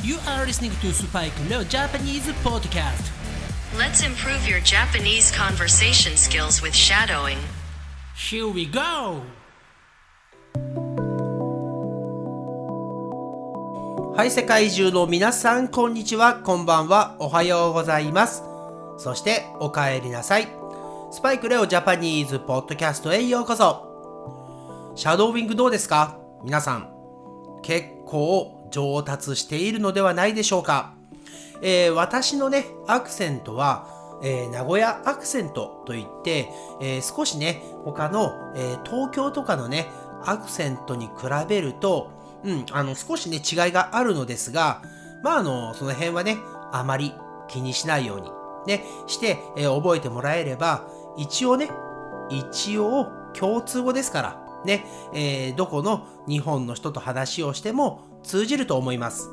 You are listening to Spike Leo Japanese Podcast. Let's improve your Japanese conversation skills with shadowing. Here we go! はい、世界中の皆さん、こんにちは、こんばんは、おはようございます。そして、お帰りなさい。スパイクレオジャパニーズポッドキャストへようこそ。シャドーウィングどうですか皆さん、結構上達しているのではないでしょうか。えー私のね、アクセントは、えー名古屋アクセントといって、えー少しね、他の、え東京とかのね、アクセントに比べると、うん、あの、少しね、違いがあるのですが、まあ、あの、その辺はね、あまり気にしないように、ね、して、え覚えてもらえれば、一応ね、一応共通語ですから、ね、えーどこの日本の人と話をしても通じると思います。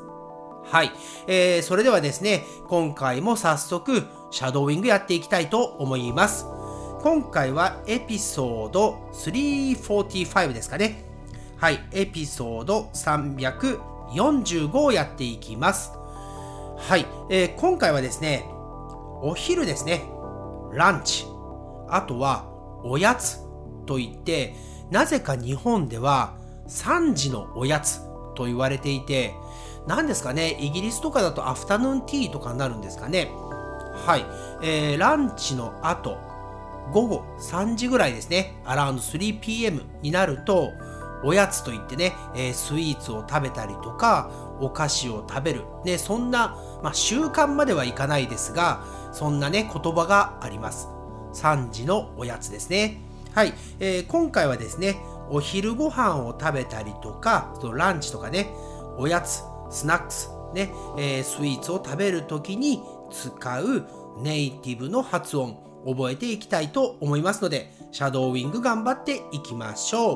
はい。えーそれではですね、今回も早速、シャドーイングやっていきたいと思います。今回はエピソード345ですかね。はい。エピソード345をやっていきます。はい。えー今回はですね、お昼ですね。ランチ。あとは、おやつといって、なぜか日本では3時のおやつと言われていて、何ですかね、イギリスとかだとアフタヌーンティーとかになるんですかね。はい。えーランチの後、午後3時ぐらいですね、アラウンド 3pm になると、おやつといってね、えースイーツを食べたりとか、お菓子を食べる。ね、そんな、まあ、習慣まではいかないですが、そんなね、言葉があります。3時のおやつですね。はい、えー今回はですね、お昼ご飯を食べたりとか、そのランチとかね、おやつ、スナックス、ね、えースイーツを食べるときに使うネイティブの発音、覚えていきたいと思いますので、シャドーウィング頑張っていきましょ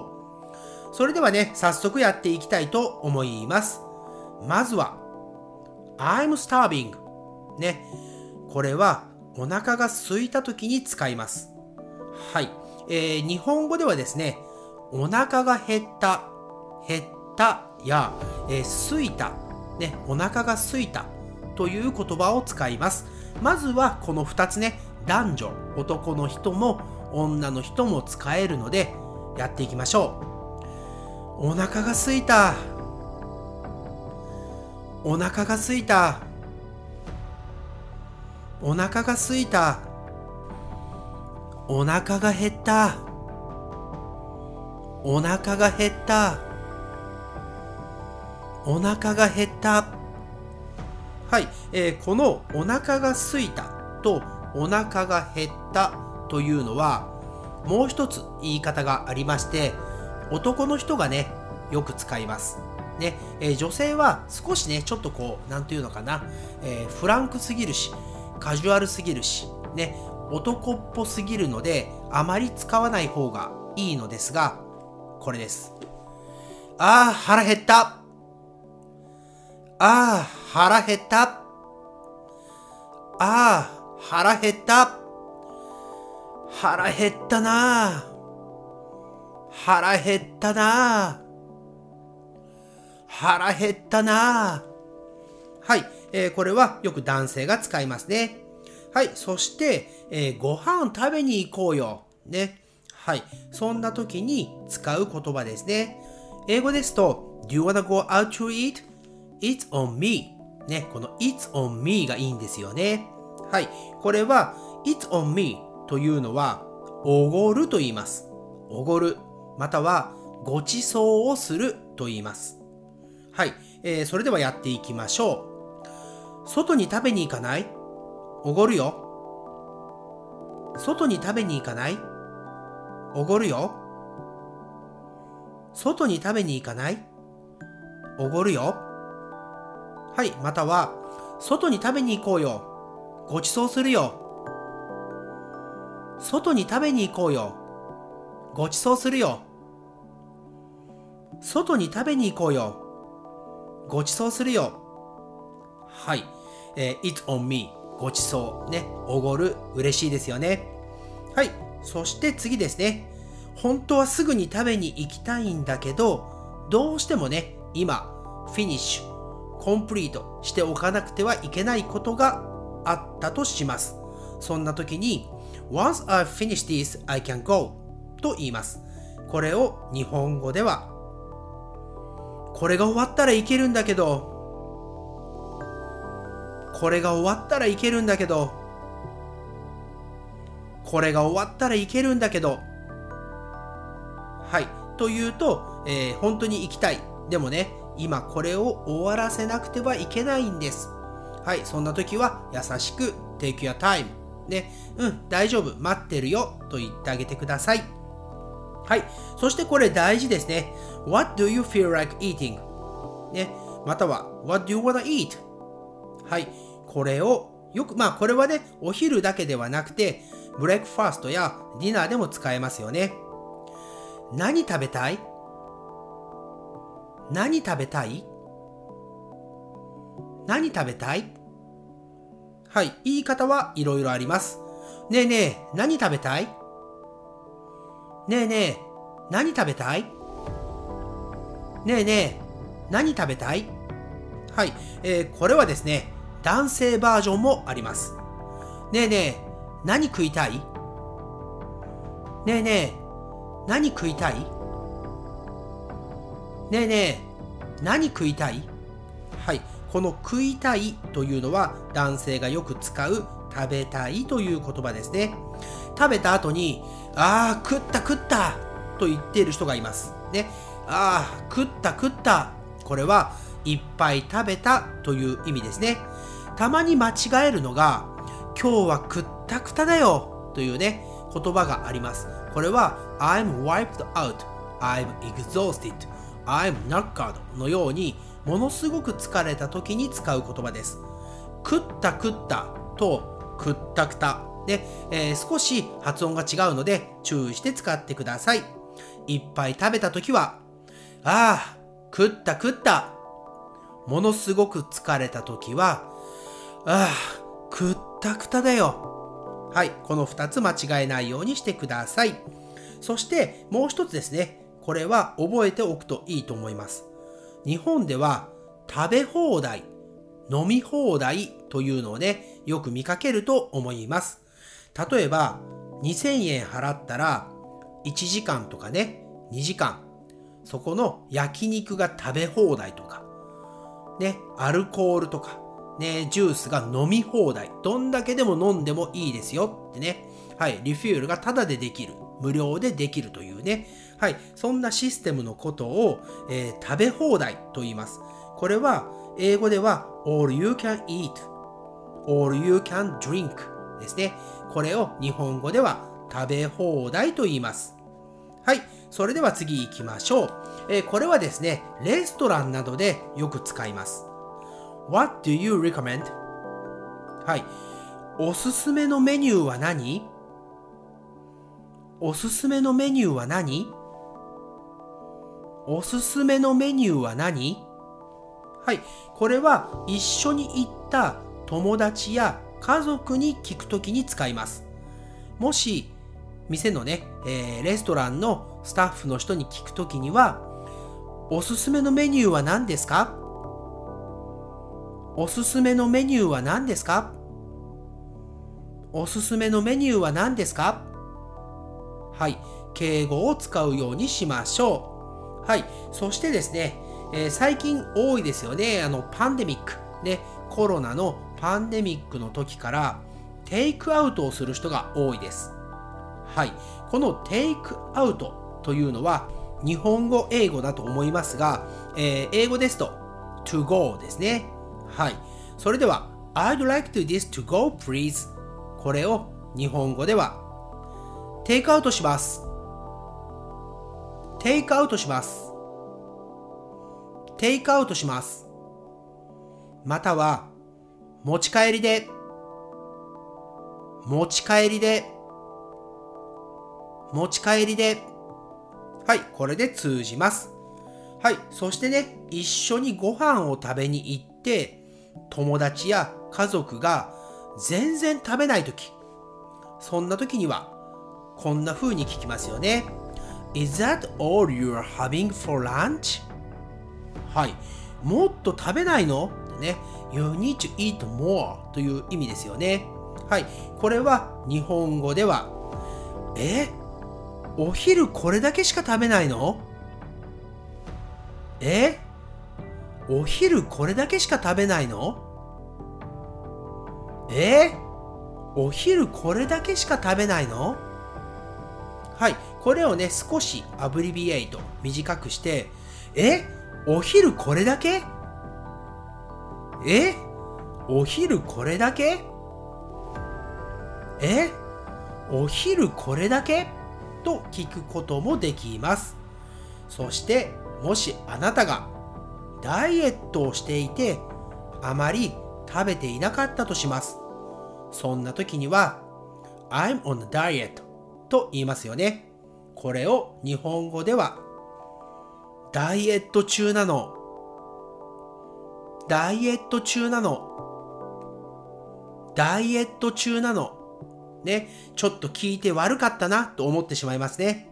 う。それではね、早速やっていきたいと思います。まずは、I'm starving。ね。これは、お腹が空いた時に使います。はい。えー日本語ではですね、お腹が減った、減ったや、えー空いた、ね、お腹が空いたという言葉を使います。まずはこの2つね、男女、男の人も女の人も使えるので、やっていきましょう。お腹が空いた。お腹が空いた。お腹が空いた。お腹が減った。お腹が減った。お腹が減った。はい、えーこのお腹が空いたとお腹が減ったというのはもう一つ言い方がありまして男の人がねよく使います。ね、えー女性は少しねちょっとこうなんていうのかな、えーフランクすぎるしカジュアルすぎるしね男っぽすぎるのであまり使わない方がいいのですがこれです。あー腹減ったああ、腹減った。ああ、腹減った。腹減ったな。腹減ったな。腹減ったな。はい、えーこれはよく男性が使いますね。はい、そして、えーご飯食べに行こうよ。ね。はい、そんな時に使う言葉ですね。英語ですと、Do you wanna go out to eat? It's on me. ね、この It's on me がいいんですよね。はい。これは It's on me というのはおごると言います。おごる。またはご馳走をすると言います。はい。えーそれではやっていきましょう。外に食べに行かない？おごるよ。外に食べに行かない？おごるよ。外に食べに行かない？おごるよ。はい、または、外に食べに行こうよ。ご馳走するよ。外に食べに行こうよ。ご馳走するよ。外に食べに行こうよ。ご馳走するよ。はい。えー It's on me. ご馳走。ね。おごる。嬉しいですよね。はい。そして次ですね。本当はすぐに食べに行きたいんだけど、どうしてもね、今、フィニッシュ。コンプリートしておかなくてはいけないことがあったとします。そんな時に Once I finish this, I can go と言います。これを日本語ではこれが終わったらいけるんだけどこれが終わったらいけるんだけど。これが終わったらいけるんだけど。はい。というと、えー本当に行きたい。でもね今これを終わらせなくてはいけないんです。はい。そんな時は優しく Take your time ね。うん。大丈夫。待ってるよ。と言ってあげてください。はい。そしてこれ大事ですね。What do you feel like eating? ね。または What do you wanna eat? はい。これをよく、まあこれはね、お昼だけではなくて、ブレックファーストやディナーでも使えますよね。何食べたい？何食べたい？何食べたい？はい。言い方はいろいろあります。ねえねえ、何食べたい？ねえねえ、何食べたい？ねえねえ、何食べたい？はい、えーこれはですね、男性バージョンもあります。ねえねえ、何食いたい？ねえねえ、何食いたい？ねえねえ、何食いたい？はい、この食いたいというのは男性がよく使う食べたいという言葉ですね。食べた後に、ああ、食った食ったと言っている人がいます。ね。ああ、食った食った。これは、いっぱい食べたという意味ですね。たまに間違えるのが、今日は食ったくただよというね、言葉があります。これは、I'm wiped out, I'm exhausted, I'm knackered のように、ものすごく疲れた時に使う言葉です。食った食ったと食ったくた。ね、えー少し発音が違うので注意して使ってください。いっぱい食べたときは、ああ、食った食った。ものすごく疲れたときは、ああ、食ったくただよ。はい、この2つ間違えないようにしてください。そしてもう一つですね。これは覚えておくといいと思います。日本では食べ放題、飲み放題というのをね、よく見かけると思います。例えば、2000円払ったら、1時間とかね、2時間、そこの焼肉が食べ放題とか、ね、アルコールとか、ね、ジュースが飲み放題。どんだけでも飲んでもいいですよってね。はい、リフィールがタダでできる。無料でできるというね。はい、そんなシステムのことを、えー食べ放題と言います。これは、英語では all you can eat, all you can drink ですね。これを日本語では食べ放題と言います。はい。それでは次行きましょう。えーこれはですね、レストランなどでよく使います。What do you recommend? はい。おすすめのメニューは何？おすすめのメニューは何？おすすめのメニューは何？はい。これは一緒に行った友達や家族に聞くときに使います。もし、店のね、えーレストランのスタッフの人に聞くときには、おすすめのメニューは何ですか？おすすめのメニューは何ですか？おすすめのメニューは何ですか？はい。敬語を使うようにしましょう。はい。そしてですね、えー最近多いですよね。あの、パンデミック。ね、コロナのパンデミックの時から、テイクアウトをする人が多いです。はい。このテイクアウトというのは、日本語、英語だと思いますが、えー英語ですと、to go ですね。はい。それでは、I'd like to this to go, please. これを日本語では、テイクアウトします。テイクアウトします。テイクアウトします。または、持ち帰りで、持ち帰りで、持ち帰りで、はい、これで通じます。はい、そしてね、一緒にご飯を食べに行って、友達や家族が全然食べないとき、そんな時には、こんな風に聞きますよね。Is that all you're having for lunch? はい。もっと食べないの？ね。You need to eat more という意味ですよね。はい。これは日本語では、え？お昼これだけしか食べないの？え？お昼これだけしか食べないの？え？お昼これだけしか食べないの？はい。これをね、少しアブリビエイト、短くして、え？お昼これだけ？え？お昼これだけ？え？お昼これだけ？と聞くこともできます。そして、もしあなたがダイエットをしていて、あまり食べていなかったとします。そんな時には、I'm on a diet と言いますよね。これを日本語では、ダイエット中なの。ダイエット中なの。ダイエット中なの。ね、ちょっと聞いて悪かったなと思ってしまいますね。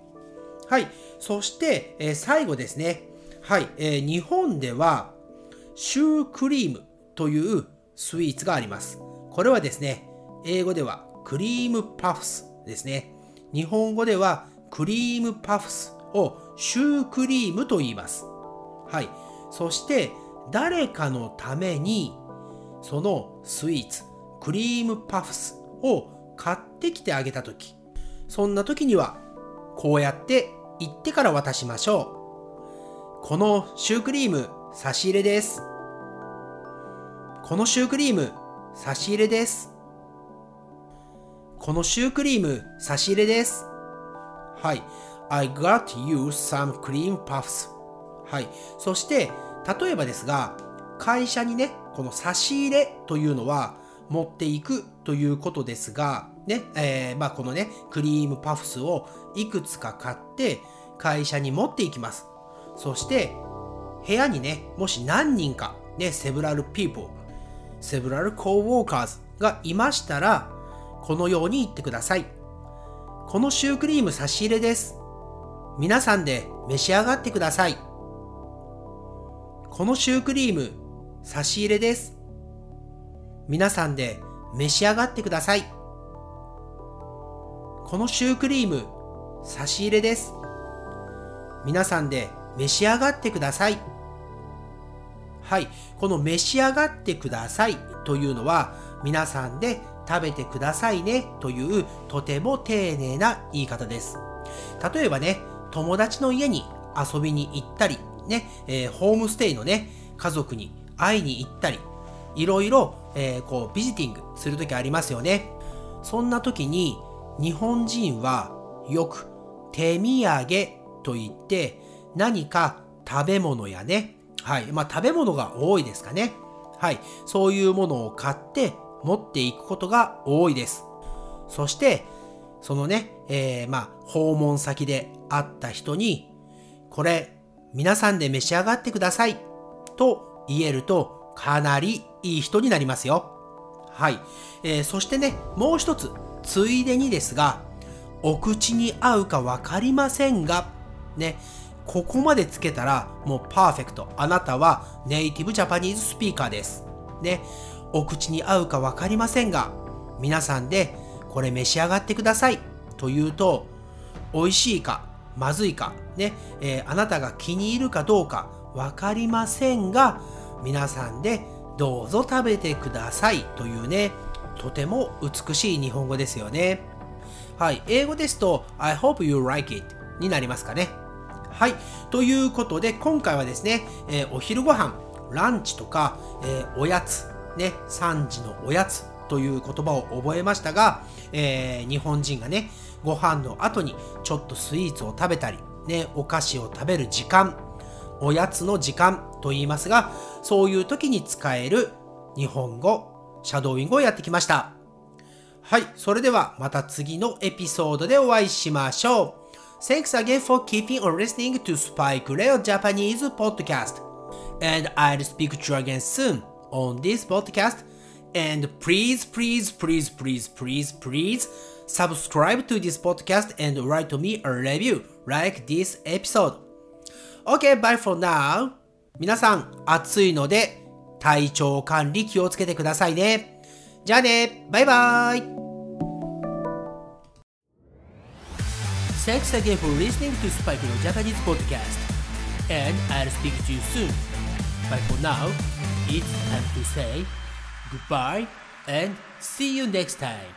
はい。そして、えー、最後ですね。はい、えー、日本では、シュークリームというスイーツがあります。これはですね、英語ではクリームパフスですね。日本語ではクリームパフスをシュークリームと言います。はい。そして、誰かのために、そのスイーツ、クリームパフスを買ってきてあげたとき、そんな時には、こうやって言ってから渡しましょう。このシュークリーム差し入れです。このシュークリーム差し入れです。このシュークリーム差し入れです。はい。I got you some cream puffs. はい。そして、例えばですが、会社にね、この差し入れというのは、持っていくということですが、ね、えー、まあこのね、クリームパフスをいくつか買って会社に持っていきます。そして、部屋にね、もし何人か、ね、セブラルピーポー、セブラルコーウォーカーズがいましたら、このように言ってください。このシュークリーム差し入れです。皆さんで召し上がってください。このシュークリーム差し入れです。皆さんで召し上がってください。このシュークリーム、差し入れです。皆さんで召し上がってください。はい。この召し上がってくださいというのは、皆さんで食べてくださいねというとても丁寧な言い方です。例えばね、友達の家に遊びに行ったり、ね、えー、ホームステイのね、家族に会いに行ったり、いろいろ、えー、こうビジティングするときありますよね。そんな時に日本人はよく手土産と言って何か食べ物やね、はい、まあ食べ物が多いですかね。はい、そういうものを買って持っていくことが多いです。そして、そのね、えー、まあ訪問先で会った人に、これ皆さんで召し上がってくださいと言えるとかなりいい人になりますよ。はい。えー、そしてね、もう一つ、ついでにですが、お口に合うかわかりませんが、ね、ここまでつけたらもうパーフェクト。あなたはネイティブジャパニーズスピーカーです。ね、お口に合うかわかりませんが、皆さんでこれ召し上がってくださいと言うと、美味しいかまずいか、ね、えー、あなたが気に入るかどうかわかりませんが、皆さんでどうぞ食べてくださいというね、とても美しい日本語ですよね。はい、英語ですと I hope you like it になりますかね。はい、ということで今回はですね、えー、お昼ご飯、ランチとか、えー、おやつ、ね、3時のおやつという言葉を覚えましたが、えー、日本人がね、ご飯の後にちょっとスイーツを食べたり、ね、お菓子を食べる時間、おやつの時間と言いますが、そういう時に使える日本語、シャドーイングをやってきました。はい、それではまた次のエピソードでお会いしましょう。Thanks again for keeping on listening to Spike Leo Japanese podcast. And I'll speak to you again soon on this podcast. And please, please, please, please, please, please subscribe to this podcast and write to me a review like this episode. Okay, bye for now. 皆さん暑いので体調管理気をつけてくださいね。じゃあね、バイバイ Thanks again for listening to Spike no Japanese podcast. And I'll speak to you soon. But for now, it's time to say goodbye and see you next time.